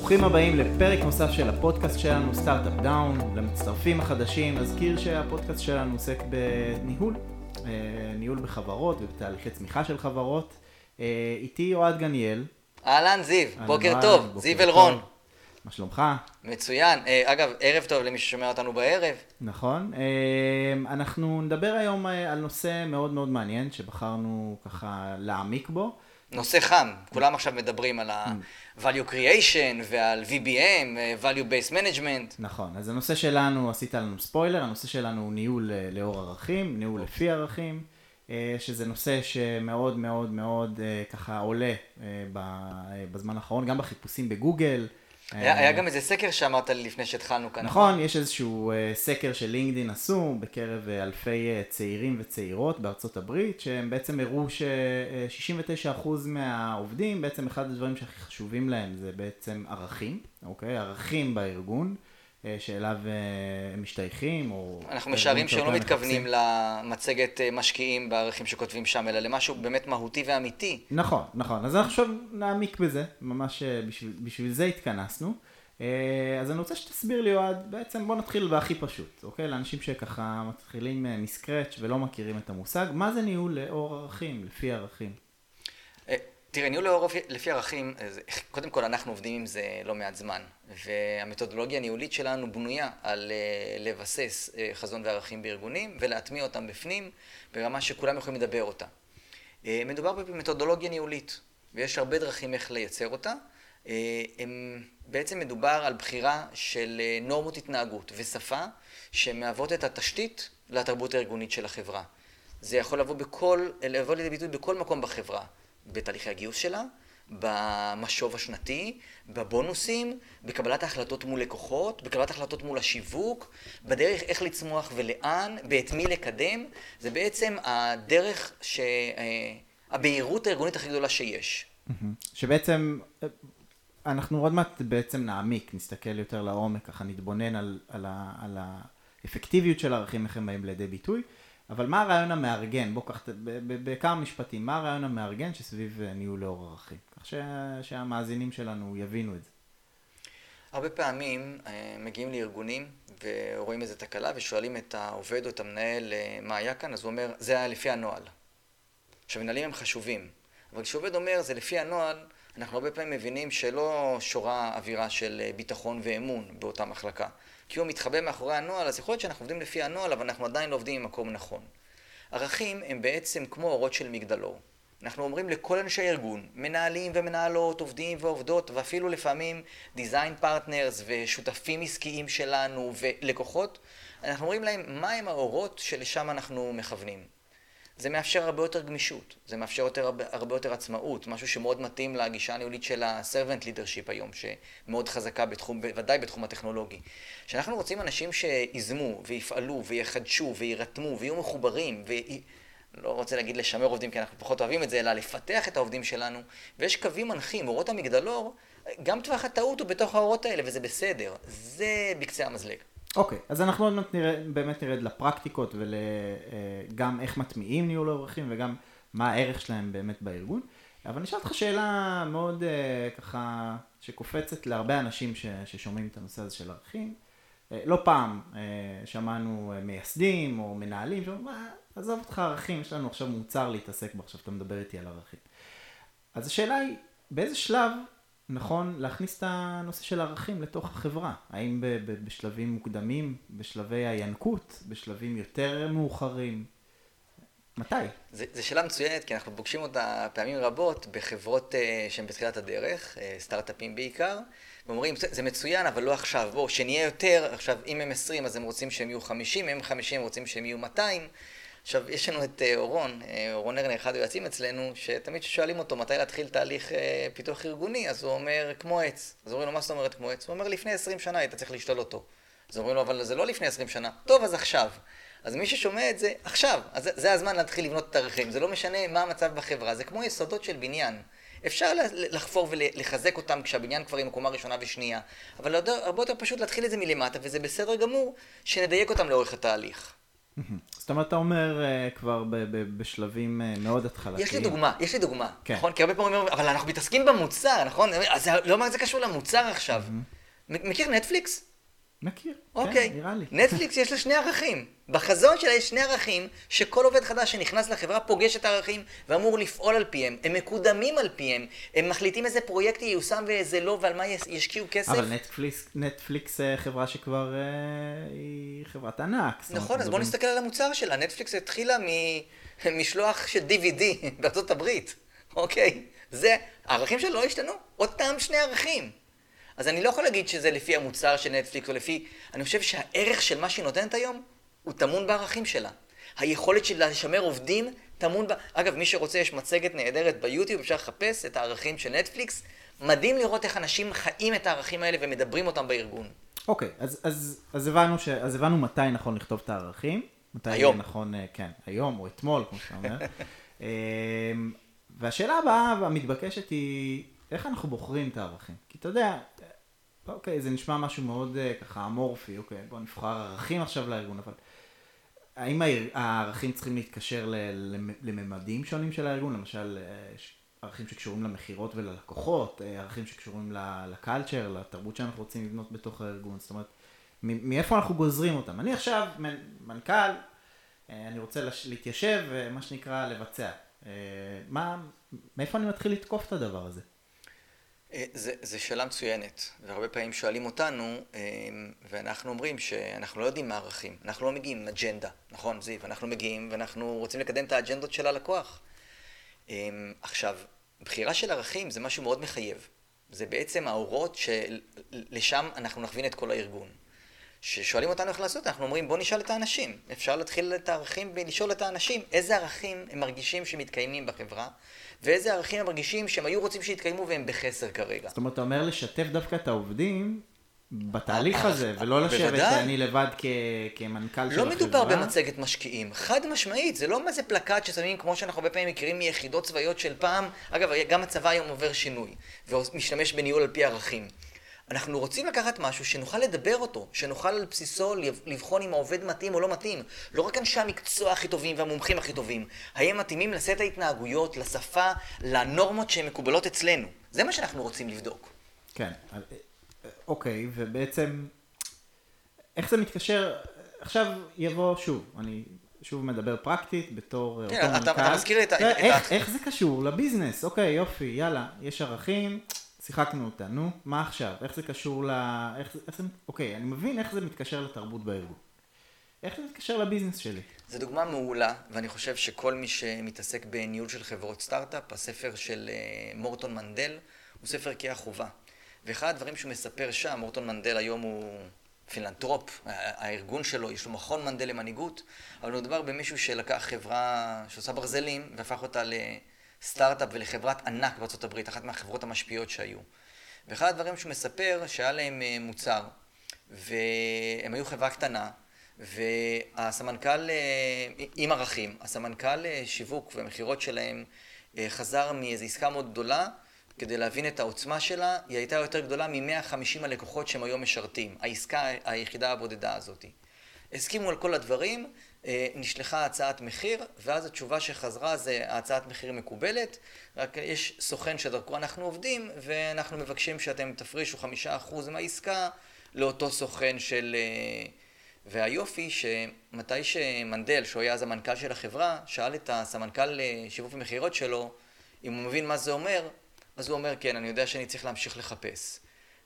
ברוכים הבאים לפרק נוסף של הפודקאסט שלנו, Startup Down. למצטרפים החדשים, נזכיר שהפודקאסט שלנו עוסק בניהול, אה, ניהול בחברות ובתהליכי צמיחה של חברות. אה, איתי אוהד דניאל. אהלן זיו, בוקר טוב, זיו. אלרון. מה שלומך? מצוין. אה, אגב, ערב טוב למי ששומע אותנו בערב. נכון. אנחנו נדבר היום על נושא מאוד מאוד מעניין, שבחרנו ככה להעמיק בו. נושא חם, כולם עכשיו מדברים על ה-value creation ועל VBM, אה, value based management. נכון, אז הנושא שלנו, עשית לנו ספוילר, הנושא שלנו הוא ניהול אה, לאור ערכים, ניהול לפי ערכים, אה, שזה נושא שמאוד מאוד מאוד ככה עולה בזמן האחרון, גם בחיפושים בגוגל. היה אה, היה גם איזה סקר שאמרת לי לפני שהתחלנו כאן. נכון, יש איזשהו אה, סקר של לינקדין עשו בקרב אה, אלפי אה, צעירים וצעירות בארצות הברית, שהם בעצם הראו ש-69% מהעובדים, בעצם אחד הדברים שהכי חשובים להם זה בעצם ערכים, אוקיי? ערכים בארגון, אה, שאליו אה, הם משתייכים, או... אנחנו משערים ארגון שהם לא מתכוונים. למצגת אה, משקיעים בערכים שכותבים שם, אלא למשהו באמת מהותי ואמיתי. נכון, נכון. אז אנחנו עכשיו נעמיק בזה, ממש אה, בשביל, בשביל זה התכנסנו. אה, אז אני רוצה שתסביר לי, אוהד, בעצם בוא נתחיל בהכי פשוט, אוקיי? לאנשים שככה מתחילים אה, מסקרץ' ולא מכירים את המושג, מה זה ניהול לאור ערכים, לפי ערכים? אה, תראה, ניהול לאור לפי ערכים, קודם כל אנחנו עובדים עם זה לא מעט זמן, והמתודולוגיה הניהולית שלנו בנויה על אה, לבסס אה, חזון וערכים בארגונים ולהטמיע אותם בפנים ברמה שכולם יכולים לדבר אותה. אה, מדובר במתודולוגיה ניהולית, ויש הרבה דרכים איך לייצר אותה. הם, בעצם מדובר על בחירה של נורמות התנהגות ושפה שמהוות את התשתית לתרבות הארגונית של החברה. זה יכול לבוא בכל, לבוא לידי ביטוי בכל מקום בחברה, בתהליכי הגיוס שלה, במשוב השנתי, בבונוסים, בקבלת ההחלטות מול לקוחות, בקבלת החלטות מול השיווק, בדרך איך לצמוח ולאן, באת מי לקדם, זה בעצם הדרך, ש... אה, הבהירות הארגונית הכי גדולה שיש. שבעצם, אה, אנחנו עוד מעט בעצם נעמיק, נסתכל יותר לעומק, ככה נתבונן על, על, ה, על האפקטיביות של הערכים, איך הם באים לידי ביטוי, אבל מה הרעיון המארגן? בוא קח, בכמה משפטים, מה הרעיון המארגן שסביב אה, ניהול לאור ערכים? כך ש, שהמאזינים שלנו יבינו את זה. הרבה פעמים אה, מגיעים לארגונים ורואים איזו תקלה ושואלים את העובד או את המנהל אה, מה היה כאן, אז הוא אומר, זה היה לפי הנוהל. עכשיו, מנהלים הם חשובים, אבל כשעובד אומר, זה לפי הנוהל, אנחנו הרבה פעמים מבינים שלא שורה אווירה של ביטחון ואמון באותה מחלקה. כי הוא מתחבא מאחורי הנוהל, אז יכול להיות שאנחנו עובדים לפי הנוהל, אבל אנחנו עדיין לא עובדים ממקום נכון. ערכים הם בעצם כמו אורות של מגדלור. אנחנו אומרים לכל אנשי הארגון, מנהלים ומנהלות, עובדים ועובדות, ואפילו לפעמים design partners ושותפים עסקיים שלנו ולקוחות, אנחנו אומרים להם מהם האורות שלשם אנחנו מכוונים. זה מאפשר הרבה יותר גמישות, זה מאפשר יותר, הרבה, הרבה יותר עצמאות, משהו שמאוד מתאים לגישה הניהולית של ה-servant leadership היום, שמאוד חזקה בתחום, בוודאי בתחום הטכנולוגי. כשאנחנו רוצים אנשים שיזמו ויפעלו ויחדשו ויירתמו ויהיו מחוברים, ו... לא רוצה להגיד לשמר עובדים כי אנחנו פחות אוהבים את זה, אלא לפתח את העובדים שלנו, ויש קווים מנחים, אורות המגדלור, גם טווח הטעות הוא בתוך האורות האלה, וזה בסדר. זה בקצה המזלג. אוקיי, אז אנחנו עוד מעט נראה, באמת נרד לפרקטיקות וגם איך מטמיעים ניהול ערכים וגם מה הערך שלהם באמת בארגון. אבל אני אשאל אותך שאלה מאוד אה, ככה, שקופצת להרבה אנשים ש, ששומעים את הנושא הזה של ערכים. אה, לא פעם אה, שמענו אה, מייסדים או מנהלים שאומרים, "מה, עזוב אותך ערכים, יש לנו עכשיו מוצר להתעסק בו, עכשיו אתה מדבר איתי על ערכים. אז השאלה היא, באיזה שלב נכון להכניס את הנושא של הערכים לתוך החברה? האם בשלבים מוקדמים, בשלבי הינקות, בשלבים יותר מאוחרים? מתי? זו שאלה מצוינת, כי אנחנו פוגשים אותה פעמים רבות בחברות uh, שהן בתחילת הדרך, uh, סטארט-אפים בעיקר, ואומרים, "זה- זה מצוין, אבל לא עכשיו, בואו, שנהיה יותר, עכשיו, אם הם 20 אז הם רוצים שהם יהיו 50, אם הם 50 הם רוצים שהם יהיו 200. עכשיו, יש לנו את uh, אורון, uh, אורון ארנר, אחד היועצים אצלנו, שתמיד כששואלים אותו מתי להתחיל תהליך uh, פיתוח ארגוני, אז הוא אומר, כמו עץ. אז אומרים לו, מה זאת אומרת כמו עץ? הוא אומר, לפני 20 שנה היית צריך לשתול אותו. אז אומרים לו, אבל זה לא לפני 20 שנה. טוב, אז עכשיו. אז מי ששומע את זה, עכשיו. אז זה- הזמן להתחיל לבנות את הערכים. זה לא משנה מה המצב בחברה, זה כמו יסודות של בניין. אפשר לחפור ולחזק אותם כשהבניין כבר עם קומה ראשונה ושנייה, אבל הרבה יותר פשוט להתחיל את זה מלמטה, וזה בסדר גמור שנדייק אותם לאורך התהליך. זאת אומרת, אתה אומר אה, כבר בשלבים אה, מאוד התחלתיים. יש לי דוגמה, יש לי דוגמה, כן. נכון? כי הרבה פעמים אומרים, אבל אנחנו מתעסקים במוצר, נכון? אז לא מה זה קשור למוצר עכשיו. מכיר נטפליקס? מכיר, אוקיי. כן, נראה לי. נטפליקס יש לה שני ערכים. בחזון שלה יש שני ערכים, שכל עובד חדש שנכנס לחברה פוגש את הערכים ואמור לפעול על פיהם. הם מקודמים על פיהם. הם מחליטים איזה פרויקט ייושם ואיזה לא, ועל מה יש- ישקיעו כסף. אבל נטפליקס, נטפליקס אה, חברה שכבר אה, היא חברת ענק. נכון, אז בואו מדברים- נסתכל על המוצר שלה. נטפליקס התחילה ממשלוח של DVD בארצות הברית, אוקיי? זה, הערכים שלה לא השתנו, אותם שני ערכים. אז אני לא יכול להגיד שזה לפי המוצר של נטפליקס או לפי... אני חושב שהערך של מה שהיא נותנת היום, הוא טמון בערכים שלה. היכולת שלה לשמר עובדים טמון ב... אגב, מי שרוצה, יש מצגת נהדרת ביוטיוב, אפשר לחפש את הערכים של נטפליקס. מדהים לראות איך אנשים חיים את הערכים האלה ומדברים אותם בארגון. אוקיי, אז, אז, אז, הבנו ש, אז הבנו מתי נכון לכתוב את הערכים. מתי היום. נכון, אה, כן, היום או אתמול, כמו שאתה אומר. אמ, והשאלה הבאה והמתבקשת היא, איך אנחנו בוחרים את הערכים? כי אתה יודע, אוקיי, זה נשמע משהו מאוד אה, ככה אמורפי, אוקיי, בוא נבחר ערכים עכשיו לארגון, אבל האם הער- הערכים צריכים להתקשר לממדים שונים של הארגון? למשל, אה, ערכים שקשורים למכירות וללקוחות, אה, ערכים שקשורים לקלצ'ר, לתרבות שאנחנו רוצים לבנות בתוך הארגון, זאת אומרת, מאיפה אנחנו גוזרים אותם? אני עכשיו מנכ"ל, אני רוצה להתיישב, מה שנקרא לבצע. מה, מאיפה אני מתחיל לתקוף את הדבר הזה? אה, זה שאלה מצוינת, והרבה פעמים שואלים אותנו, אה, ואנחנו אומרים שאנחנו לא יודעים מה הערכים, אנחנו לא מגיעים עם אג'נדה, נכון זיו? אנחנו מגיעים ואנחנו רוצים לקדם את האג'נדות של הלקוח. אה, עכשיו, בחירה של ערכים זה משהו מאוד מחייב. זה בעצם האורות שלשם אנחנו נכווין את כל הארגון. כששואלים אותנו איך לעשות, אנחנו אומרים בוא נשאל את האנשים. אפשר להתחיל את הערכים ולשאול את האנשים איזה ערכים הם מרגישים שמתקיימים בחברה, ואיזה ערכים הם מרגישים שהם היו רוצים שיתקיימו והם בחסר כרגע. זאת אומרת, אתה אומר לשתף דווקא את העובדים בתהליך אה, הזה, ולא לשבת. אני לבד כ- כמנכ"ל של לא החברה. מדובר במצגת משקיעים, חד משמעית, זה לא איזה פלקט ששמים כמו שאנחנו הרבה פעמים מכירים מיחידות צבאיות של פעם, אגב, גם הצבא היום עובר שינוי, ומשתמש בניהול על פי ערכים. אנחנו רוצים לקחת משהו שנוכל לדבר אותו, שנוכל על בסיסו לב- לבחון אם העובד מתאים או לא מתאים. לא רק אנשי המקצוע הכי טובים והמומחים הכי טובים, האם מתאימים לסט ההתנהגויות, לשפה, לנורמות שהן מקובלות אצלנו. זה מה שאנחנו רוצים לבדוק. כן, אז, אה, אוקיי, ובעצם, איך זה מתקשר, עכשיו יבוא שוב, אני שוב מדבר פרקטית בתור כן, אותו אתה- מנכ"ל. אתה מזכיר לי את ה- איך, איך זה קשור לביזנס? אוקיי, יופי, יאללה, יש ערכים, שיחקנו אותה, נו, מה עכשיו? איך זה קשור ל... איך זה, איך זה... אוקיי, אני מבין איך זה מתקשר לתרבות בארגון. איך זה מתקשר ל business שלי? זו דוגמה מעולה, ואני חושב שכל מי שמתעסק בניהול של חברות סטארט-אפ, הספר של אה, מורטון מנדל, הוא ספר חובה. ואחד הדברים שהוא מספר שם, מורטון מנדל היום הוא פילנטרופ, הארגון שלו, יש לו מכון מנדל למנהיגות, אבל מדובר במישהו שלקח חברה שעושה ברזלים, והפך אותה לסטארט-אפ ולחברת ענק בארצות הברית, אחת מהחברות המשפיעות שהיו. ואחד הדברים שהוא מספר, שהיה להם אה, מוצר, והם היו חברה קטנה, והסמנכ"ל, אה, עם ערכים, הסמנכ"ל אה, שיווק ומכירות שלהם חזר מאיזו עסקה מאוד גדולה, כדי להבין את העוצמה שלה, היא הייתה יותר גדולה מ-150 הלקוחות שהם היום משרתים, העסקה היחידה הבודדה הזאת. הסכימו על כל הדברים, נשלחה הצעת מחיר, ואז התשובה שחזרה זה הצעת מחיר מקובלת, רק יש סוכן שדרכו אנחנו עובדים, ואנחנו מבקשים שאתם תפרישו חמישה אחוז מהעסקה לאותו סוכן של... אה, והיופי שמתי שמנדל, שהוא היה אז המנכ"ל של החברה, שאל את הסמנכ"ל אה, שיווק ומכירות שלו אם הוא מבין מה זה אומר, אז הוא אומר, כן, אני יודע שאני צריך להמשיך לחפש.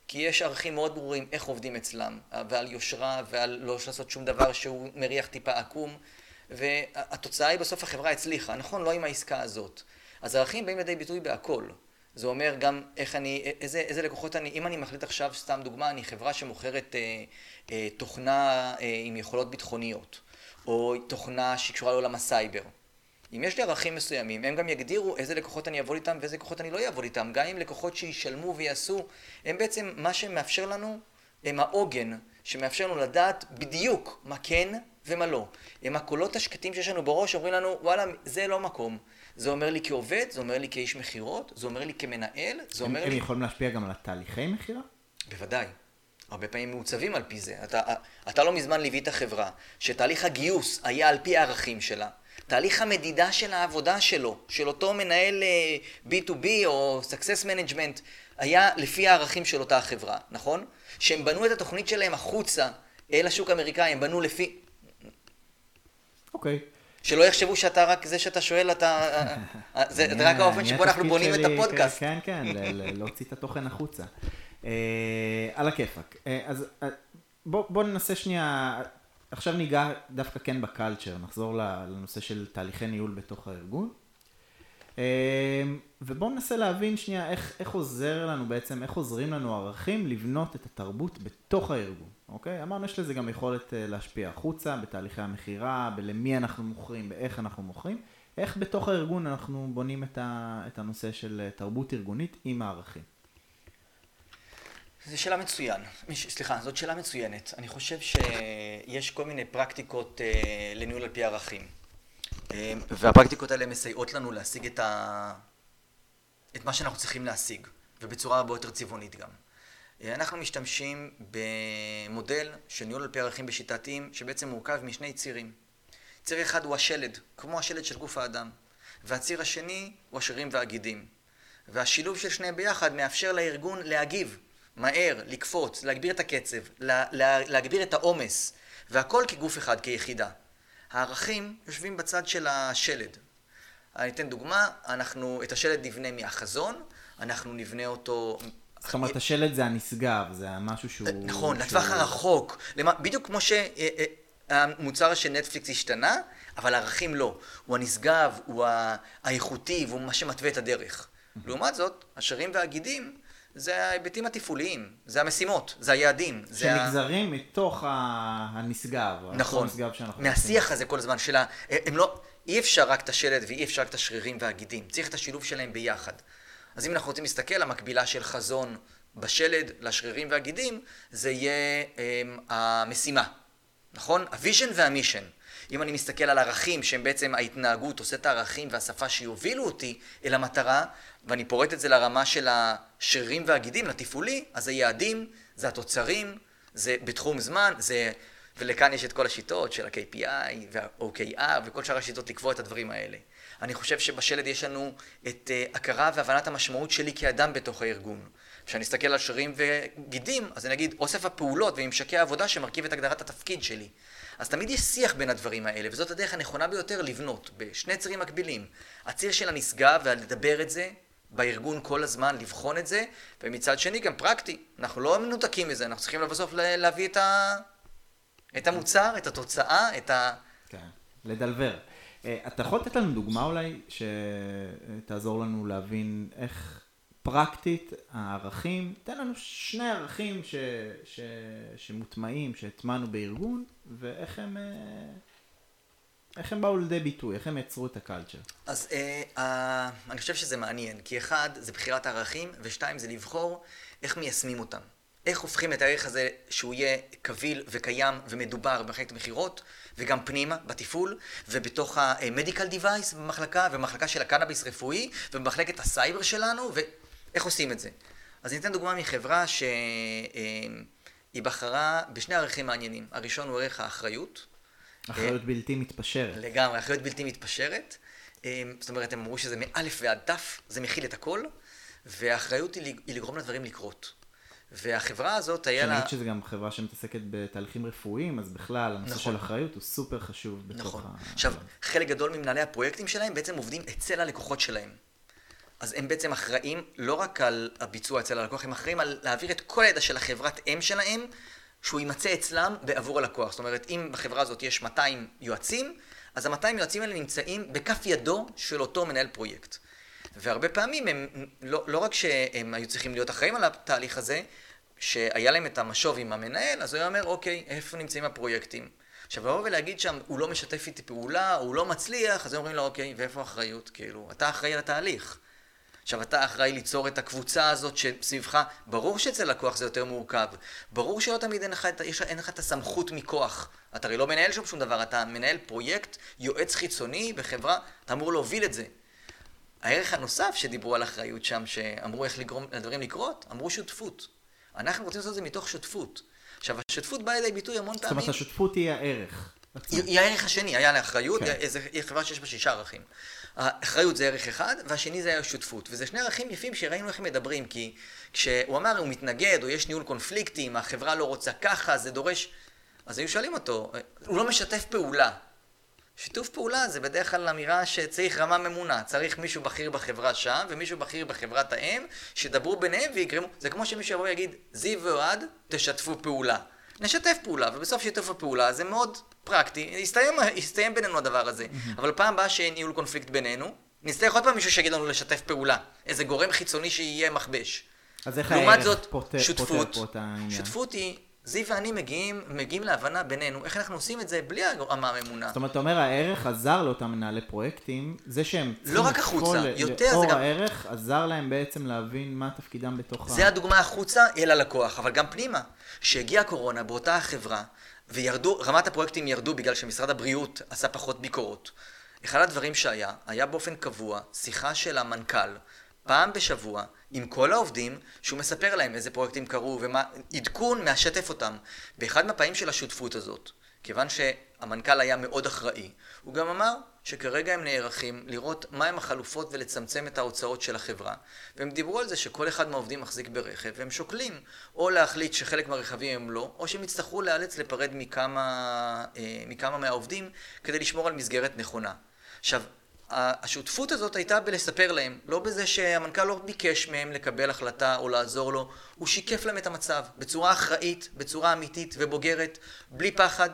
כי יש ערכים מאוד ברורים איך עובדים אצלם, ועל יושרה, ועל לא לעשות שום דבר שהוא מריח טיפה עקום, והתוצאה היא בסוף החברה הצליחה, נכון? לא עם העסקה הזאת. אז הערכים באים לידי ביטוי בהכל. זה אומר גם איך אני, איזה, איזה לקוחות אני, אם אני מחליט עכשיו, סתם דוגמה, אני חברה שמוכרת אה, אה, תוכנה אה, עם יכולות ביטחוניות, או תוכנה שקשורה לעולם הסייבר. אם יש לי ערכים מסוימים, הם גם יגדירו איזה לקוחות אני אעבוד איתם ואיזה לקוחות אני לא אעבוד איתם. גם אם לקוחות שישלמו ויעשו, הם בעצם מה שמאפשר לנו, הם העוגן שמאפשר לנו לדעת בדיוק מה כן ומה לא. הם הקולות השקטים שיש לנו בראש, אומרים לנו, וואלה, זה לא מקום. זה אומר לי כעובד, זה אומר לי כאיש מכירות, זה אומר לי כמנהל, זה הם, אומר הם לי... יכולים להשפיע גם על התהליכי מכירה? בוודאי. הרבה פעמים מעוצבים על פי זה. אתה, אתה לא מזמן ליווית חברה, שתהליך הגיוס היה על פי הערכים שלה. תהליך המדידה של העבודה שלו, של אותו מנהל uh, B2B או Success Management, היה לפי הערכים של אותה החברה, נכון? שהם בנו את התוכנית שלהם החוצה אל השוק האמריקאי, הם בנו לפי... אוקיי. Okay. שלא יחשבו שאתה רק זה שאתה שואל, אתה... זה רק האופן שבו אנחנו בונים את הפודקאסט. כן, כן, להוציא את התוכן החוצה. אה, על הכיפאק. אה, אז אה, בואו ננסה שנייה, עכשיו ניגע דווקא כן בקלצ'ר, נחזור לנושא של תהליכי ניהול בתוך הארגון. ובואו ננסה להבין שנייה איך, איך עוזר לנו בעצם, איך עוזרים לנו ערכים לבנות את התרבות בתוך הארגון, אוקיי? אמרנו יש לזה גם יכולת להשפיע החוצה, בתהליכי המכירה, בלמי אנחנו מוכרים, באיך אנחנו מוכרים. איך בתוך הארגון אנחנו בונים את, ה, את הנושא של תרבות ארגונית עם הערכים. זו שאלה מצוין. סליחה, זאת שאלה מצוינת. אני חושב שיש כל מיני פרקטיקות אה, לניהול על פי ערכים. אה, והפרקטיקות האלה מסייעות לנו להשיג את, ה... את מה שאנחנו צריכים להשיג, ובצורה הרבה יותר צבעונית גם. אה, אנחנו משתמשים במודל של ניהול על פי ערכים בשיטתיים, שבעצם מורכב משני צירים. ציר אחד הוא השלד, כמו השלד של גוף האדם, והציר השני הוא השרירים והגידים. והשילוב של שניהם ביחד מאפשר לארגון להגיב מהר, לקפוץ, להגביר את הקצב, לה, לה, להגביר את העומס, והכל כגוף אחד, כיחידה. הערכים יושבים בצד של השלד. אני אתן דוגמה, אנחנו את השלד נבנה מהחזון, אנחנו נבנה אותו... זאת אומרת, השלד זה הנשגב, זה משהו שהוא... נכון, שהוא... לטווח הרחוק. למה, בדיוק כמו שהמוצר אה, אה, של נטפליקס השתנה, אבל הערכים לא. הוא הנשגב, הוא האיכותי, והוא מה שמתווה את הדרך. לעומת זאת, השרים והגידים זה ההיבטים התפעוליים, זה המשימות, זה היעדים. שנגזרים זה מתוך הנשגב. נכון, מהשיח הזה כל הזמן שלה, הם לא, אי אפשר רק את השלד ואי אפשר רק את השרירים והגידים, צריך את השילוב שלהם ביחד. אז אם אנחנו רוצים להסתכל, המקבילה של חזון בשלד לשרירים והגידים, זה יהיה הם, המשימה, נכון? ה vision וה mission. אם אני מסתכל על ערכים שהם בעצם ההתנהגות, עושה את הערכים והשפה שיובילו אותי אל המטרה, ואני פורט את זה לרמה של השרירים והגידים, לתפעולי, אז היעדים, זה התוצרים, זה בתחום זמן, זה... ולכאן יש את כל השיטות של ה-KPI וה-OKR וכל שאר השיטות לקבוע את הדברים האלה. אני חושב שבשלד יש לנו את uh, הכרה והבנת המשמעות שלי כאדם בתוך הארגון. כשאני אסתכל על שרירים וגידים, אז אני אגיד אוסף הפעולות וממשקי העבודה שמרכיב את הגדרת התפקיד שלי. אז תמיד יש שיח בין הדברים האלה, וזאת הדרך הנכונה ביותר לבנות, בשני צירים מקבילים. הציר של הנשגב ולדבר את זה, בארגון כל הזמן, לבחון את זה, ומצד שני גם פרקטי. אנחנו לא מנותקים מזה, אנחנו צריכים בסוף להביא את, ה... את המוצר, את התוצאה, את ה... כן, לדלבר. אה, אתה יכול לתת לנו דוגמה אולי, שתעזור לנו להבין איך פרקטית הערכים, תן לנו שני ערכים ש... ש... שמוטמעים, שהטמענו בארגון, ואיך הם... אה, איך הם באו לידי ביטוי? איך הם יצרו את ה culture? אז אה, אה, אני חושב שזה מעניין, כי אחד, זה בחירת הערכים, ושתיים, זה לבחור איך מיישמים אותם. איך הופכים את הערך הזה שהוא יהיה קביל וקיים ומדובר במחלקת מכירות, וגם פנימה, בתפעול, ובתוך ה-medical device במחלקה, ובמחלקה של הקנאביס רפואי, ובמחלקת הסייבר שלנו, ואיך עושים את זה. אז אני אתן דוגמה מחברה שהיא אה, בחרה בשני ערכים מעניינים. הראשון הוא ערך האחריות, אחריות בלתי מתפשרת. לגמרי, אחריות בלתי מתפשרת. אה, זאת אומרת, הם אמרו שזה מאלף ועד תף, זה מכיל את הכל, והאחריות היא לגרום לדברים לקרות. והחברה הזאת היה לה... שאני חושב שזה גם חברה שמתעסקת בתהליכים רפואיים, אז בכלל, הנושא נכון. של אחריות הוא סופר חשוב בתוך נכון. ה... עכשיו, חלק גדול ממנהלי הפרויקטים שלהם בעצם עובדים אצל הלקוחות שלהם. אז הם בעצם אחראים לא רק על הביצוע אצל הלקוח, הם אחראים על להעביר את כל הידע של החברת אם שלהם שהוא יימצא אצלם בעבור הלקוח. זאת אומרת, אם בחברה הזאת יש 200 יועצים, אז ה-200 יועצים האלה נמצאים בכף ידו של אותו מנהל פרויקט. והרבה פעמים הם, לא, לא רק שהם היו צריכים להיות אחראים על התהליך הזה, שהיה להם את המשוב עם המנהל, אז הוא היה אומר, אוקיי, איפה נמצאים הפרויקטים? עכשיו, לבוא ולהגיד שם, הוא לא משתף איתי פעולה, הוא לא מצליח, אז הם אומרים לו, אוקיי, ואיפה האחריות? כאילו, אתה אחראי על התהליך. עכשיו אתה אחראי ליצור את הקבוצה הזאת שסביבך, ברור שאצל לקוח זה יותר מורכב, ברור שלא תמיד אין לך, יש, אין לך את הסמכות מכוח, אתה הרי לא מנהל שם שום דבר, אתה מנהל פרויקט, יועץ חיצוני בחברה, אתה אמור להוביל את זה. הערך הנוסף שדיברו על אחריות שם, שאמרו איך לגרום לדברים לקרות, אמרו שותפות. אנחנו רוצים לעשות את זה מתוך שותפות. עכשיו, השותפות באה לידי ביטוי המון פעמים. זאת אומרת, השותפות היא הערך. היא, הערך השני, היה לה אחריות. כן. היא חברה שיש בה שישה ערכים. האחריות זה ערך אחד, והשני זה השותפות. וזה שני ערכים יפים שראינו איך הם מדברים, כי כשהוא אמר, הוא מתנגד, או יש ניהול קונפליקטים, החברה לא רוצה ככה, זה דורש... אז היו שואלים אותו, הוא לא משתף פעולה. שיתוף פעולה זה בדרך כלל אמירה שצריך רמה ממונה, צריך מישהו בכיר בחברה שם ומישהו בכיר בחברת האם, שידברו ביניהם ויגרמו, זה כמו שמישהו יבוא ויגיד, זיו ואוהד, תשתפו פעולה. נשתף פעולה, ובסוף שיתוף הפעולה זה מאוד פרקטי, יסתיים, יסתיים בינינו הדבר הזה. אבל פעם הבאה שאין ניהול קונפליקט בינינו, נצטרך עוד פעם מישהו שיגיד לנו לשתף פעולה. איזה גורם חיצוני שיהיה מכבש. אז איך לעומת זאת, פותר שותפות, פותר פה את? שותפות היא, זיו ואני מגיעים, מגיעים להבנה בינינו, איך אנחנו עושים את זה בלי הרמה הממונה. זאת אומרת, אתה אומר, הערך עזר לאותם מנהלי פרויקטים, זה שהם לא רק החוצה, יותר זה גם- הערך עזר להם בעצם להבין מה תפקידם בתוך ה... זה הדוגמה החוצה אל הלקוח, אבל גם פנימה. כשהגיעה הקורונה באותה החברה, וירדו, רמת הפרויקטים ירדו בגלל שמשרד הבריאות עשה פחות ביקורות. אחד הדברים שהיה, היה באופן קבוע שיחה של המנכ"ל, פעם בשבוע, עם כל העובדים, שהוא מספר להם איזה פרויקטים קרו, ומה, עדכון מאשתף אותם. באחד מהפעמים של השותפות הזאת, כיוון שהמנכ"ל היה מאוד אחראי, הוא גם אמר שכרגע הם נערכים לראות מהם החלופות ולצמצם את ההוצאות של החברה. והם דיברו על זה שכל אחד מהעובדים מחזיק ברכב, והם שוקלים או להחליט שחלק מהרכבים הם לא, או שהם יצטרכו להיאלץ לפרד מכמה, אה, מכמה מהעובדים כדי לשמור על מסגרת נכונה. עכשיו, השותפות הזאת הייתה בלספר להם, לא בזה שהמנכ"ל לא ביקש מהם לקבל החלטה או לעזור לו, הוא שיקף להם את המצב בצורה אחראית, בצורה אמיתית ובוגרת, בלי פחד.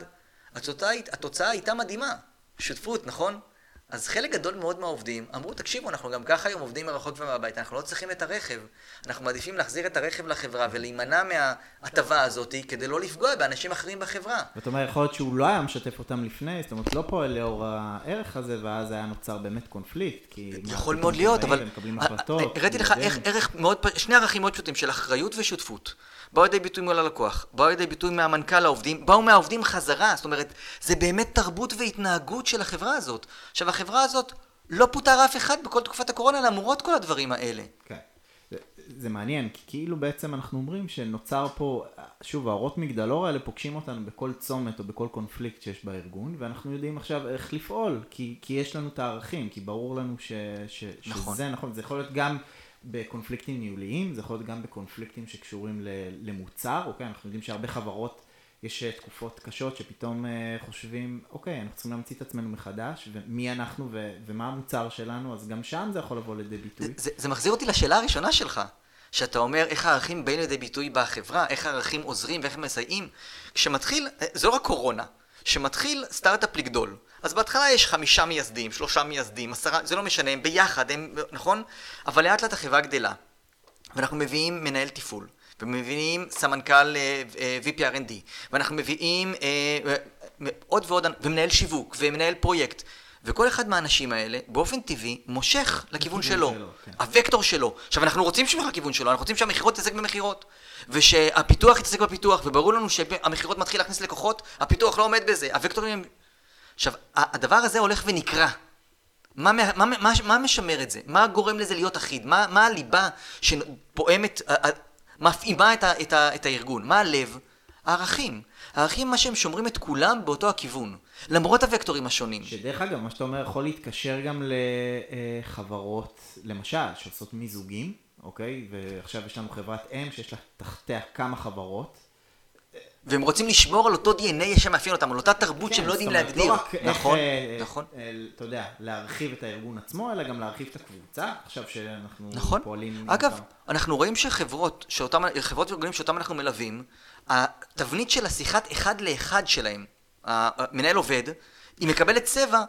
התוצאה, התוצאה הייתה מדהימה, שותפות, נכון? אז חלק גדול מאוד מהעובדים אמרו, תקשיבו, אנחנו גם ככה היום עובדים מרחוק ומהבית, אנחנו לא צריכים את הרכב. אנחנו מעדיפים להחזיר את הרכב לחברה ולהימנע מההטבה הזאת כדי לא לפגוע באנשים אחרים בחברה. זאת אומרת, יכול להיות שהוא לא היה משתף אותם לפני, זאת אומרת, לא פועל לאור הערך הזה, ואז היה נוצר באמת קונפליקט, כי... יכול מאוד להיות, אבל... ומקבלים ה- ה- החלטות. הראיתי לך. איך ערך מאוד, שני ערכים מאוד פשוטים של אחריות ושותפות. באו לידי ביטוי מול הלקוח, באו לידי ביטוי מהמנכ"ל לעובדים, באו מהעובדים חזרה, זאת אומרת, זה באמת תרבות והתנהגות של החברה הזאת. עכשיו, החברה הזאת לא פוטר אף אחד בכל תקופת הקורונה למרות כל הדברים האלה. כן. זה, זה מעניין, כי כאילו בעצם אנחנו אומרים שנוצר פה, שוב, האורות מגדלור האלה פוגשים אותנו בכל צומת או בכל קונפליקט שיש בארגון, ואנחנו יודעים עכשיו איך לפעול, כי, כי יש לנו את הערכים, כי ברור לנו ש, ש, נכון. שזה נכון, זה יכול להיות גם בקונפליקטים ניהוליים, זה יכול להיות גם בקונפליקטים שקשורים ל, למוצר, אוקיי, אנחנו יודעים שהרבה חברות, יש אה, תקופות קשות שפתאום אה, חושבים, אוקיי, אנחנו צריכים להמציא את עצמנו מחדש, ומי אנחנו ו, ומה המוצר שלנו, אז גם שם זה יכול לבוא לידי ביטוי. זה, זה מחזיר אותי לשאלה הראשונה שלך, שאתה אומר איך הערכים באים לידי ביטוי בחברה, איך הערכים עוזרים ואיך מסייעים. כשמתחיל, זה לא רק קורונה, כשמתחיל סטארט-אפ לגדול, אז בהתחלה יש חמישה מייסדים, שלושה מייסדים, עשרה, זה לא משנה, הם ביחד, הם, נכון? אבל לאט לאט החברה גדלה, ואנחנו מביאים מנהל תפעול, ומביאים סמנכ"ל אה, אה, VPRND, ואנחנו מביאים אה, עוד ועוד, ומנהל שיווק, ומנהל פרויקט. וכל אחד מהאנשים האלה, באופן טבעי, מושך לכיוון שלו. שלו, כן. הוקטור שלו. עכשיו, אנחנו רוצים שהוא לכיוון שלו, אנחנו רוצים שהמכירות יתעסק במכירות. ושהפיתוח יתעסק בפיתוח, וברור לנו שהמכירות מתחיל להכניס לקוחות, הפיתוח לא עומד בזה, הוקטורים הם... עכשיו, הדבר הזה הולך ונקרע. מה, מה, מה, מה, משמר את זה? מה גורם לזה להיות אחיד? מה, מה הליבה שפועמת, מפעימה את, ה, את, ה, את הארגון? מה הלב? הערכים. הערכים מה שהם שומרים את כולם באותו הכיוון. למרות הוקטורים השונים. שדרך אגב, מה שאתה אומר יכול להתקשר גם לחברות, למשל, שעושות מיזוגים, אוקיי? ועכשיו יש לנו חברת אם שיש לה תחתיה כמה חברות. והם רוצים לשמור על אותו DNA שמאפיין אותם, על אותה תרבות שהם לא יודעים כן, אומרת, להגדיר. לא רק איך, נכון, אה, נכון. אה, אתה יודע, להרחיב את הארגון עצמו, אלא גם להרחיב את הקבוצה, עכשיו שאנחנו נכון. פועלים... עם אגב, אותם- אנחנו רואים שחברות, שאותם, חברות וארגונים שאותם אנחנו מלווים, התבנית של השיחת אחד לאחד שלהם, המנהל עובד, היא מקבלת צבע,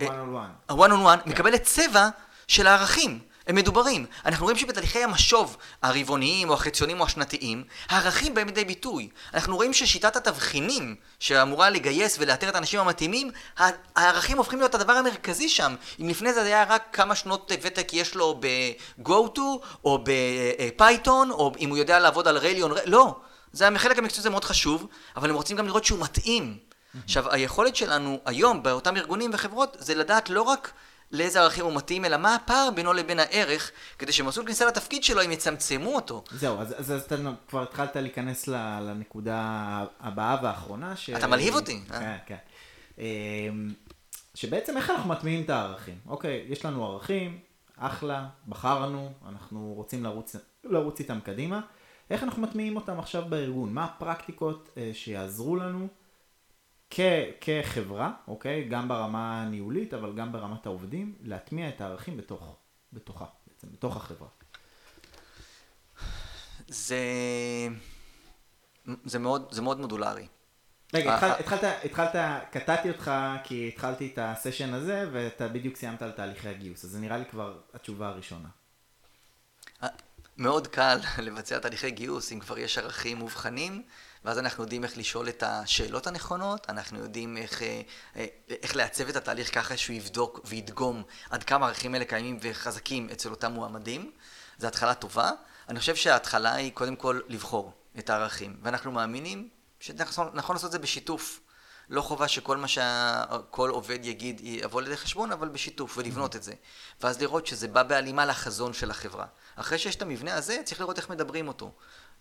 one on one. ה-one on one, מקבלת צבע של הערכים. הם מדוברים. אנחנו רואים שבתהליכי המשוב הרבעוניים או החציוניים או השנתיים, הערכים באים לידי ביטוי. אנחנו רואים ששיטת התבחינים שאמורה לגייס ולאתר את האנשים המתאימים, הערכים הופכים להיות הדבר המרכזי שם. אם לפני זה היה רק כמה שנות ותק יש לו ב-go-to או בפייתון, או אם הוא יודע לעבוד על רליון, לא. זה החלק המקצועי זה מאוד חשוב, אבל הם רוצים גם לראות שהוא מתאים. עכשיו, היכולת שלנו היום באותם ארגונים וחברות זה לדעת לא רק לאיזה ערכים הוא מתאים, אלא מה הפער בינו לבין הערך, כדי שמסלול כניסה לתפקיד שלו, הם יצמצמו אותו. זהו, אז, אז, אז אתה כבר התחלת להיכנס לנקודה הבאה והאחרונה. ש... אתה מלהיב אותי. כן, אה? כן. אמ, שבעצם איך אנחנו מטמיעים את הערכים? אוקיי, יש לנו ערכים, אחלה, בחרנו, אנחנו רוצים לרוץ, לרוץ איתם קדימה. איך אנחנו מטמיעים אותם עכשיו בארגון? מה הפרקטיקות אה, שיעזרו לנו כ- כחברה, אוקיי? גם ברמה הניהולית, אבל גם ברמת העובדים, להטמיע את הערכים בתוך, בתוכה, בעצם, בתוך החברה. זה, זה, מאוד, זה מאוד מודולרי. רגע, התחלת, התחלת, התחלת, קטעתי אותך כי התחלתי את הסשן הזה ואתה בדיוק סיימת על תהליכי הגיוס, אז זה נראה לי כבר התשובה הראשונה. מאוד קל לבצע תהליכי גיוס אם כבר יש ערכים מובחנים, ואז אנחנו יודעים איך לשאול את השאלות הנכונות, אנחנו יודעים איך, אה, איך לעצב את התהליך ככה שהוא יבדוק וידגום עד כמה הערכים האלה קיימים וחזקים אצל אותם מועמדים. זו התחלה טובה. אני חושב שההתחלה היא קודם כל לבחור את הערכים, ואנחנו מאמינים שנכון לעשות את זה בשיתוף. לא חובה שכל מה שכל עובד יגיד יבוא לידי חשבון, אבל בשיתוף, ולבנות את זה. ואז לראות שזה בא בהלימה לחזון של החברה. אחרי שיש את המבנה הזה, צריך לראות איך מדברים אותו.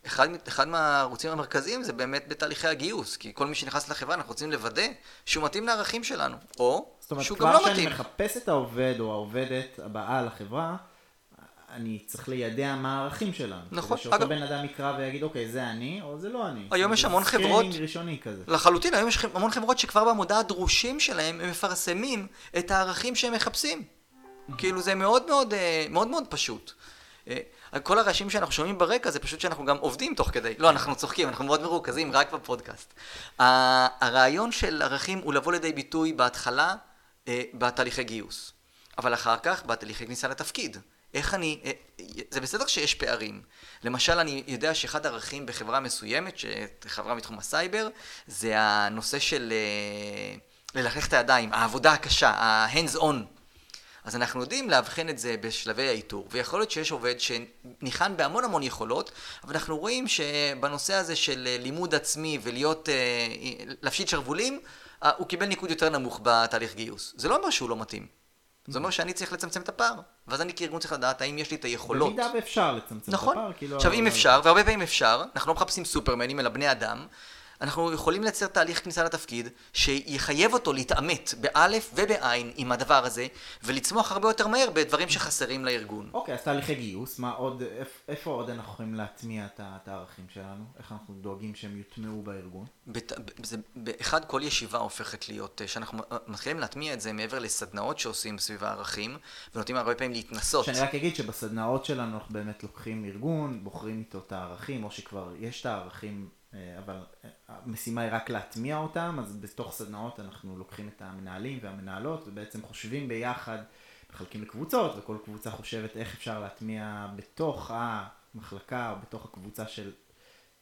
אחד, אחד מהערוצים המרכזיים זה באמת בתהליכי הגיוס, כי כל מי שנכנס לחברה, אנחנו רוצים לוודא שהוא מתאים לערכים שלנו, או שהוא גם לא מתאים. זאת אומרת, כבר כשאני מחפש את העובד או העובדת הבאה לחברה, אני צריך לידע מה הערכים שלנו. נכון. כדי שאותו בן אדם יקרא ויגיד, אוקיי, זה אני, או זה לא אני. היום יש המון חברות... זה ראשוני כזה. לחלוטין, היום יש המון חברות שכבר במודע הדרושים שלהם, הם מפרסמים את הערכים שהם מחפשים. כאילו זה מאוד מאוד, אה, מאוד מאוד פשוט. כל הרעשים שאנחנו שומעים ברקע זה פשוט שאנחנו גם עובדים תוך כדי. לא, אנחנו צוחקים, אנחנו מאוד מרוכזים רק בפודקאסט. הרעיון של ערכים הוא לבוא לידי ביטוי בהתחלה אה, בתהליכי גיוס. אבל אחר כך בתהליכי כניסה לתפקיד. איך אני, אה, זה בסדר שיש פערים. למשל, אני יודע שאחד הערכים בחברה מסוימת, חברה מתחום הסייבר, זה הנושא של אה, ללכלך את הידיים, העבודה הקשה, ה-hands on. אז אנחנו יודעים לאבחן את זה בשלבי האיתור, ויכול להיות שיש עובד שניחן בהמון המון יכולות, אבל אנחנו רואים שבנושא הזה של אה, לימוד עצמי ולהיות, להפשיט שרוולים, הוא קיבל ניקוד יותר נמוך בתהליך גיוס. זה לא אומר שהוא לא מתאים. זה אומר שאני צריך לצמצם את הפער, ואז אני כארגון צריך לדעת האם יש לי את היכולות. במידה ואפשר לצמצם נכון. את הפער. נכון. עכשיו, אם אפשר, והרבה פעמים אפשר, אנחנו לא מחפשים סופרמנים אלא בני אדם, אנחנו יכולים לייצר תהליך כניסה לתפקיד שיחייב אותו להתעמת באלף ובעין עם הדבר הזה ולצמוח הרבה יותר מהר בדברים שחסרים לארגון. אוקיי, אז תהליכי גיוס, מה עוד, איפה עוד אנחנו יכולים להטמיע את הערכים שלנו? איך אנחנו דואגים שהם יוטמעו בארגון? באחד, כל ישיבה הופכת להיות, שאנחנו מתחילים להטמיע את זה מעבר לסדנאות שעושים סביב הערכים ונותנים הרבה פעמים להתנסות. שאני רק אגיד שבסדנאות שלנו אנחנו באמת לוקחים ארגון, בוחרים איתו את הערכים, או שכבר יש את הערכים אה, אבל אה, המשימה היא רק להטמיע אותם, אז בתוך סדנאות אנחנו לוקחים את המנהלים והמנהלות ובעצם חושבים ביחד, מחלקים לקבוצות וכל קבוצה חושבת איך אפשר להטמיע בתוך המחלקה או בתוך הקבוצה של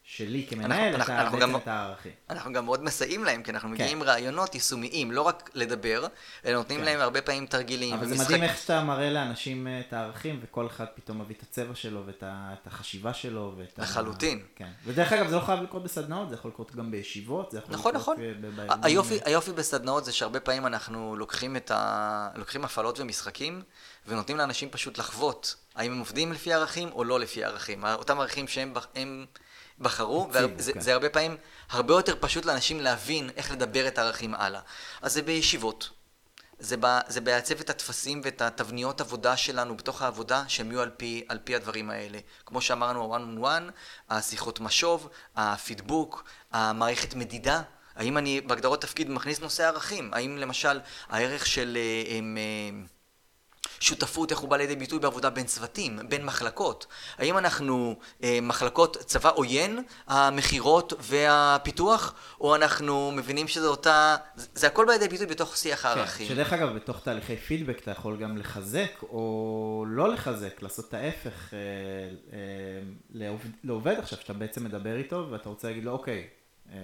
שלי כמנהל, אנחנו, אתה אנחנו בעצם גם, את הערכים. אנחנו גם מאוד מסייעים להם, כי אנחנו כן. מגיעים עם רעיונות יישומיים, לא רק לדבר, אלא נותנים כן. להם הרבה פעמים תרגילים. אבל ומשחק... זה מדהים איך שאתה מראה לאנשים אה, את הערכים, וכל אחד פתאום מביא את הצבע שלו, ואת ה, החשיבה שלו, ואת לחלוטין. ה... כן. ודרך אגב, זה לא חייב לקרות בסדנאות, זה יכול לקרות גם בישיבות, זה יכול נכון, לקרות נכון. נכון. היופי, היופי בסדנאות זה שהרבה פעמים אנחנו לוקחים, את ה... לוקחים הפעלות ומשחקים, ונותנים לאנשים פשוט לחוות, האם הם עובדים לפי ערכים או לא לפי ערכים. אותם ערכים שהם... הם... בחרו, וזה כן. הרבה פעמים הרבה יותר פשוט לאנשים להבין איך לדבר את הערכים הלאה. אז זה בישיבות. זה, ב, זה בעצב את הטפסים ואת התבניות עבודה שלנו בתוך העבודה שהם יהיו על פי, על פי הדברים האלה. כמו שאמרנו, ה-one on one, השיחות משוב, הפידבוק, המערכת מדידה. האם אני בהגדרות תפקיד מכניס נושא ערכים? האם למשל הערך של... הם, אה, הם, שותפות, איך הוא בא לידי ביטוי בעבודה בין צוותים, בין מחלקות. האם אנחנו אה, מחלקות צבא עוין, המכירות והפיתוח, או אנחנו מבינים שזה אותה... זה הכל בא לידי ביטוי בתוך שיח כן, הערכים. כן, שדרך אגב, בתוך תהליכי פידבק אתה יכול גם לחזק או לא לחזק, לעשות את ההפך אה, אה, לעובד, לעובד עכשיו, שאתה בעצם מדבר איתו ואתה רוצה להגיד לו, אוקיי, אה,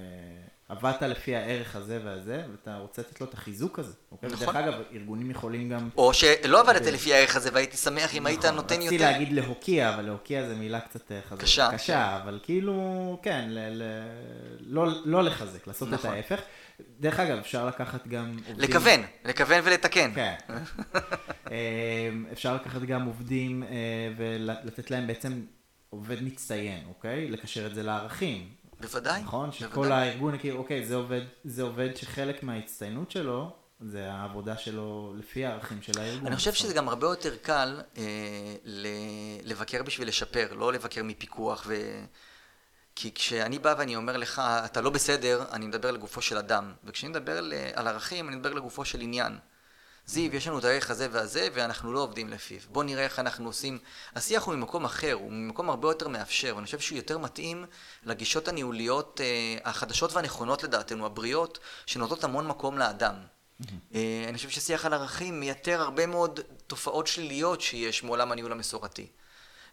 עבדת לפי הערך הזה והזה, ואתה רוצה לתת לו את החיזוק הזה. אוקיי? נכון. ודרך אגב, ארגונים יכולים גם... או שלא עבדת לפי הערך הזה והייתי שמח אם היית נכון, נותן רציתי יותר. להגיד להוקיע, אבל להוקיע זה מילה קצת אה, חזקה. קשה. קשה, אבל כאילו, כן, ל- ל- לא- לא לחזק, לעשות את נכון. ההפך. דרך אגב, אפשר לקחת גם עובדים... לכוון, לכוון ולתקן. כן. אה, אפשר לקחת גם עובדים אה, ולתת להם בעצם עובד מצטיין, אוקיי? לקשר את זה לערכים. בוודאי. נכון? שכל בוודאי. הארגון יכיר, אוקיי, זה עובד, זה עובד שחלק מההצטיינות שלו, זה העבודה שלו לפי הערכים של הארגון. אני חושב נכון? שזה גם הרבה יותר קל אה, ל- לבקר בשביל לשפר, לא לבקר מפיקוח ו... כי כשאני בא ואני אומר לך, אתה לא בסדר, אני מדבר לגופו של אדם. וכשאני מדבר על ערכים, אני מדבר לגופו של עניין. זיו, יש לנו את הערך הזה והזה, ואנחנו לא עובדים לפיו. בוא נראה איך אנחנו עושים... השיח הוא ממקום אחר, הוא ממקום הרבה יותר מאפשר, ואני חושב שהוא יותר מתאים לגישות הניהוליות אה, החדשות והנכונות לדעתנו, הבריאות, שנותנות המון מקום לאדם. אה, אני חושב ששיח על ערכים מייתר הרבה מאוד תופעות שליליות שיש מעולם הניהול המסורתי.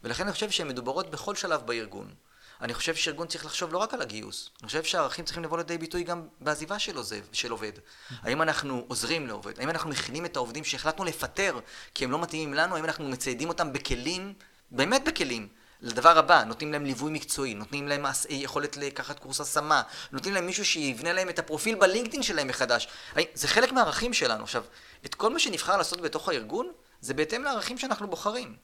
ולכן אני חושב שהן מדוברות בכל שלב בארגון. אני חושב שארגון צריך לחשוב לא רק על הגיוס, אני חושב שהערכים צריכים לבוא לידי ביטוי גם בעזיבה של, עוזב, של עובד. האם אנחנו עוזרים לעובד? האם אנחנו מכינים את העובדים שהחלטנו לפטר כי הם לא מתאימים לנו? האם אנחנו מציידים אותם בכלים, באמת בכלים, לדבר הבא, נותנים להם ליווי מקצועי, נותנים להם יכולת לקחת קורס השמה, נותנים להם מישהו שיבנה להם את הפרופיל בלינקדאין שלהם מחדש. זה חלק מהערכים שלנו. עכשיו, את כל מה שנבחר לעשות בתוך הארגון, זה בהתאם לערכים שאנחנו בוחרים.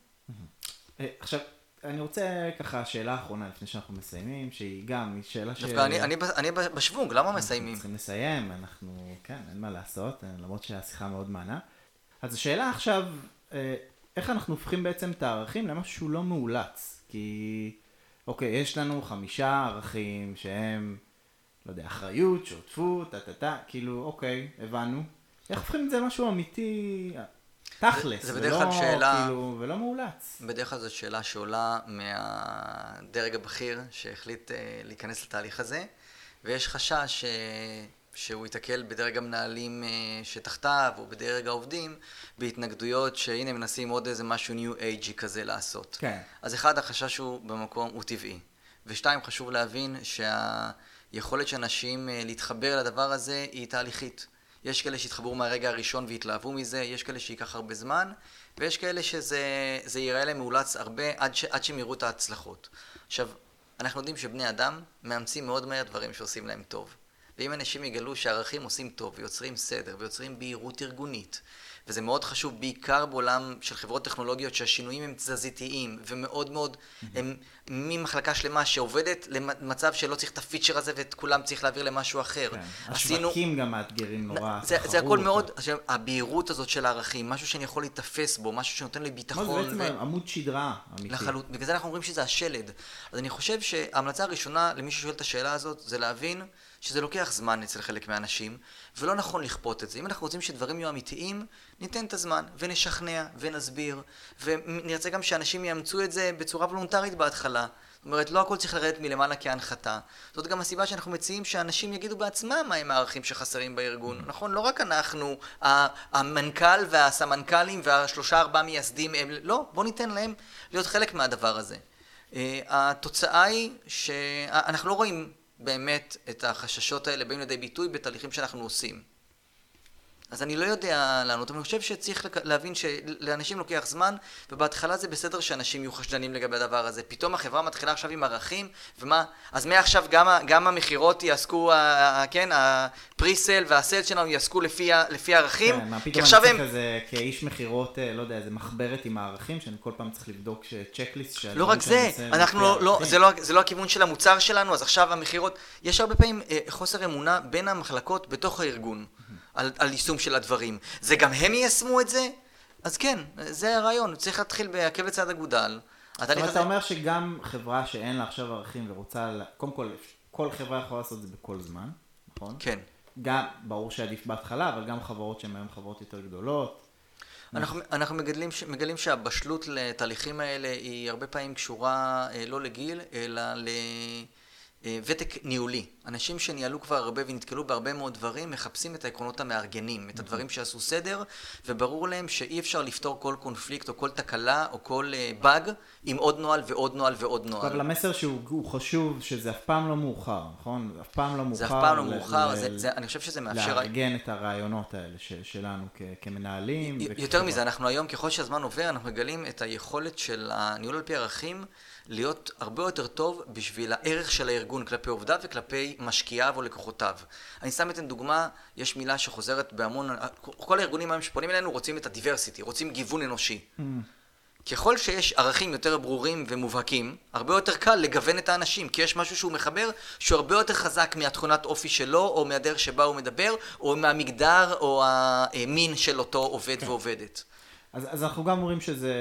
אה, עכשיו, אני רוצה ככה שאלה אחרונה לפני שאנחנו מסיימים, שהיא גם היא שאלה ש... דווקא אני, אני, אני בשוונג, למה אנחנו מסיימים? צריכים לסיים, אנחנו, כן, אין מה לעשות, אה, למרות שהשיחה מאוד מענה. אז השאלה עכשיו, אה, איך אנחנו הופכים בעצם את הערכים למשהו שהוא לא מאולץ? כי, אוקיי, יש לנו חמישה ערכים שהם, לא יודע, אחריות, שותפות, טה-טה-טה, כאילו, אוקיי, הבנו. איך הופכים את זה למשהו אמיתי, תכלס, זה בדרך ולא, שאלה- כאילו, ולא מאולץ? בדרך כלל זו שאלה שעולה מהדרג הבכיר שהחליט אה, להיכנס לתהליך הזה, ויש חשש אה, שהוא ייתקל בדרג המנהלים אה, שתחתיו, או בדרג העובדים, בהתנגדויות שהנה מנסים עוד איזה משהו ניו אייג'י כזה לעשות. כן. אז אחד, החשש הוא במקום, הוא טבעי. ושתיים, חשוב להבין שהיכולת של אנשים אה, להתחבר לדבר הזה היא תהליכית. יש כאלה שהתחברו מהרגע הראשון והתלהבו מזה, יש כאלה שייקח הרבה זמן, ויש כאלה שזה זה ייראה להם מאולץ הרבה עד, ש, עד שהם יראו את ההצלחות. עכשיו, אנחנו יודעים שבני אדם מאמצים מאוד מהר דברים שעושים להם טוב. ואם אנשים יגלו שהערכים עושים טוב ויוצרים סדר ויוצרים בהירות ארגונית, וזה מאוד חשוב בעיקר בעולם של חברות טכנולוגיות שהשינויים הם תזזיתיים ומאוד מאוד, הם ממחלקה שלמה שעובדת למצב שלא צריך את הפיצ'ר הזה ואת כולם צריך להעביר למשהו אחר. כן. השווקים גם מאתגרים נורא, זה, זה הכל מאוד, הבהירות הזאת של הערכים, משהו שאני יכול להיתפס בו, משהו שנותן לי מה ביטחון. זה בעצם עמוד שדרה אמיתי. לחלוט... בגלל זה אנחנו אומרים שזה השלד. אז אני חושב שההמלצה הראשונה למי ששואל את השאלה הזאת, זה להבין שזה לוקח זמן אצל חלק מהאנשים, ולא נכון לכפות את זה. אם אנחנו רוצים שדברים יהיו אמיתיים, ניתן את הזמן, ונשכנע, ונסביר, ונרצה גם שאנשים יאמצו את זה בצורה וולונטרית בהתחלה. זאת אומרת, לא הכל צריך לרדת מלמעלה כהנחתה. זאת גם הסיבה שאנחנו מציעים שאנשים יגידו בעצמם מהם הערכים שחסרים בארגון. נכון? לא רק אנחנו, המנכ"ל והסמנכ"לים והשלושה ארבעה מייסדים, הם, לא, בוא ניתן להם להיות חלק מהדבר הזה. אה, התוצאה היא שאנחנו לא רואים באמת את החששות האלה באים לידי ביטוי בתהליכים שאנחנו עושים. אז אני לא יודע לענות, אבל אני חושב שצריך להבין שלאנשים לוקח זמן, ובהתחלה זה בסדר שאנשים יהיו חשדנים לגבי הדבר הזה. פתאום החברה מתחילה עכשיו עם ערכים, ומה, אז מעכשיו גם, גם המכירות יעסקו, כן, הפריסל והסייל שלנו יעסקו לפי, לפי הערכים, כן, מה פתאום אני הם... צריך איזה, כאיש מכירות, אה, לא יודע, איזה מחברת עם הערכים, שאני כל פעם צריך לבדוק צ'קליסט לא רק זה, אנחנו לא, לא, זה, לא, זה לא הכיוון של המוצר שלנו, אז עכשיו המכירות, יש הרבה פעמים אה, חוסר אמונה בין המחלקות בתוך הארגון על, על יישום של הדברים. זה גם הם יישמו את זה? אז כן, זה הרעיון, צריך להתחיל בעקב לצד אגודל. זאת אומרת, אתה אומר שגם חברה שאין לה עכשיו ערכים ורוצה, קודם כל, כל חברה יכולה לעשות את זה בכל זמן, נכון? כן. גם, ברור שעדיף בהתחלה, אבל גם חברות שהן היום חברות יותר גדולות. אנחנו, אנחנו מגדלים, ש- מגלים שהבשלות לתהליכים האלה היא הרבה פעמים קשורה אה, לא לגיל, אלא ל, ותק ניהולי. אנשים שניהלו כבר הרבה ונתקלו בהרבה מאוד דברים, מחפשים את העקרונות המארגנים, את הדברים שעשו סדר, וברור להם שאי אפשר לפתור כל קונפליקט או כל תקלה או כל באג עם עוד נוהל ועוד נוהל ועוד נוהל. אבל המסר שהוא חשוב, שזה אף פעם לא מאוחר, נכון? אף פעם לא מאוחר. זה אף פעם לא מאוחר, ל- זה, זה, אני חושב שזה מאפשר... לארגן את הרעיונות האלה שלנו כמנהלים. יותר מזה, אנחנו היום, ככל שהזמן עובר, אנחנו מגלים את היכולת של הניהול על פי ערכים. להיות הרבה יותר טוב בשביל הערך של הארגון כלפי עובדיו וכלפי משקיעיו או לקוחותיו. אני סתם אתן דוגמה, יש מילה שחוזרת בהמון, כל הארגונים היום שפונים אלינו רוצים את הדיברסיטי, רוצים גיוון אנושי. Mm. ככל שיש ערכים יותר ברורים ומובהקים, הרבה יותר קל לגוון את האנשים, כי יש משהו שהוא מחבר שהוא הרבה יותר חזק מהתכונת אופי שלו, או מהדרך שבה הוא מדבר, או מהמגדר או המין של אותו עובד כן. ועובדת. אז, אז אנחנו גם אומרים שזה,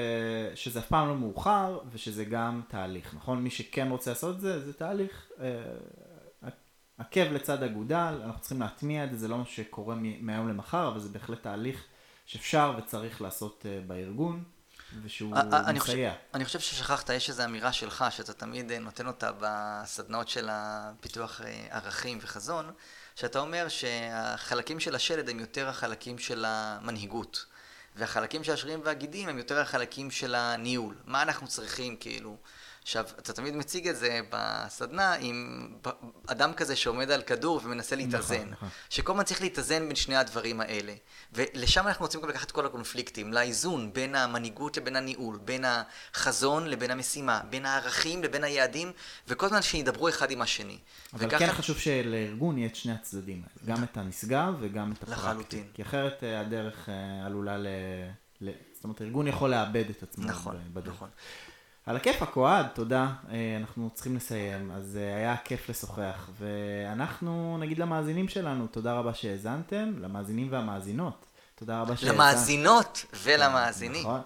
שזה אף פעם לא מאוחר, ושזה גם תהליך, נכון? מי שכן רוצה לעשות את זה, זה תהליך אה, עקב לצד אגודל, אנחנו צריכים להטמיע את זה, זה לא מה שקורה מהיום למחר, אבל זה בהחלט תהליך שאפשר וצריך לעשות אה, בארגון. ושהוא אני מסייע. חושב, אני חושב ששכחת, יש איזו אמירה שלך, שאתה תמיד אה, נותן אותה בסדנאות של הפיתוח ערכים וחזון, שאתה אומר שהחלקים של השלד הם יותר החלקים של המנהיגות. והחלקים של השרירים והגידים הם יותר החלקים של הניהול. מה אנחנו צריכים, כאילו... עכשיו, אתה תמיד מציג את זה בסדנה עם אדם כזה שעומד על כדור ומנסה נכון, להתאזן. נכון. שכל הזמן צריך להתאזן בין שני הדברים האלה. ולשם אנחנו רוצים גם לקחת את כל הקונפליקטים, לאיזון בין המנהיגות לבין הניהול, בין החזון לבין המשימה, בין הערכים לבין היעדים, וכל הזמן שידברו אחד עם השני. אבל וככה... כן חשוב שלארגון יהיה את שני הצדדים האלה, גם את הנשגב וגם את הפרקטי. לחלוטין. כי אחרת אה, הדרך אה, עלולה ל... זאת אומרת, ארגון יכול לאבד את עצמו נכון, בדרך. נכון. על הכיפאק, אוהד, תודה. אה, אנחנו צריכים לסיים, אז אה, היה כיף לשוחח. ואנחנו נגיד למאזינים שלנו, תודה רבה שהאזנתם, למאזינים והמאזינות. תודה רבה שהאזנתם. למאזינות ולמאזינים. נכון.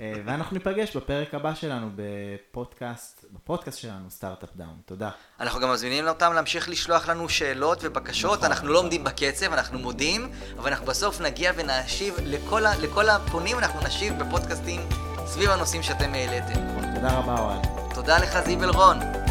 אה, ואנחנו ניפגש בפרק הבא שלנו בפודקאסט, בפודקאסט שלנו, Startup Down. תודה. אנחנו גם מזמינים אותם להמשיך לשלוח לנו שאלות ובקשות. נכון. אנחנו לא עומדים בקצב, אנחנו מודים, אבל אנחנו בסוף נגיע ונשיב לכל, לכל הפונים, אנחנו נשיב בפודקאסטים סביב הנושאים שאתם העליתם. תודה רבה, אוהד. תודה לך, זיו אלרון.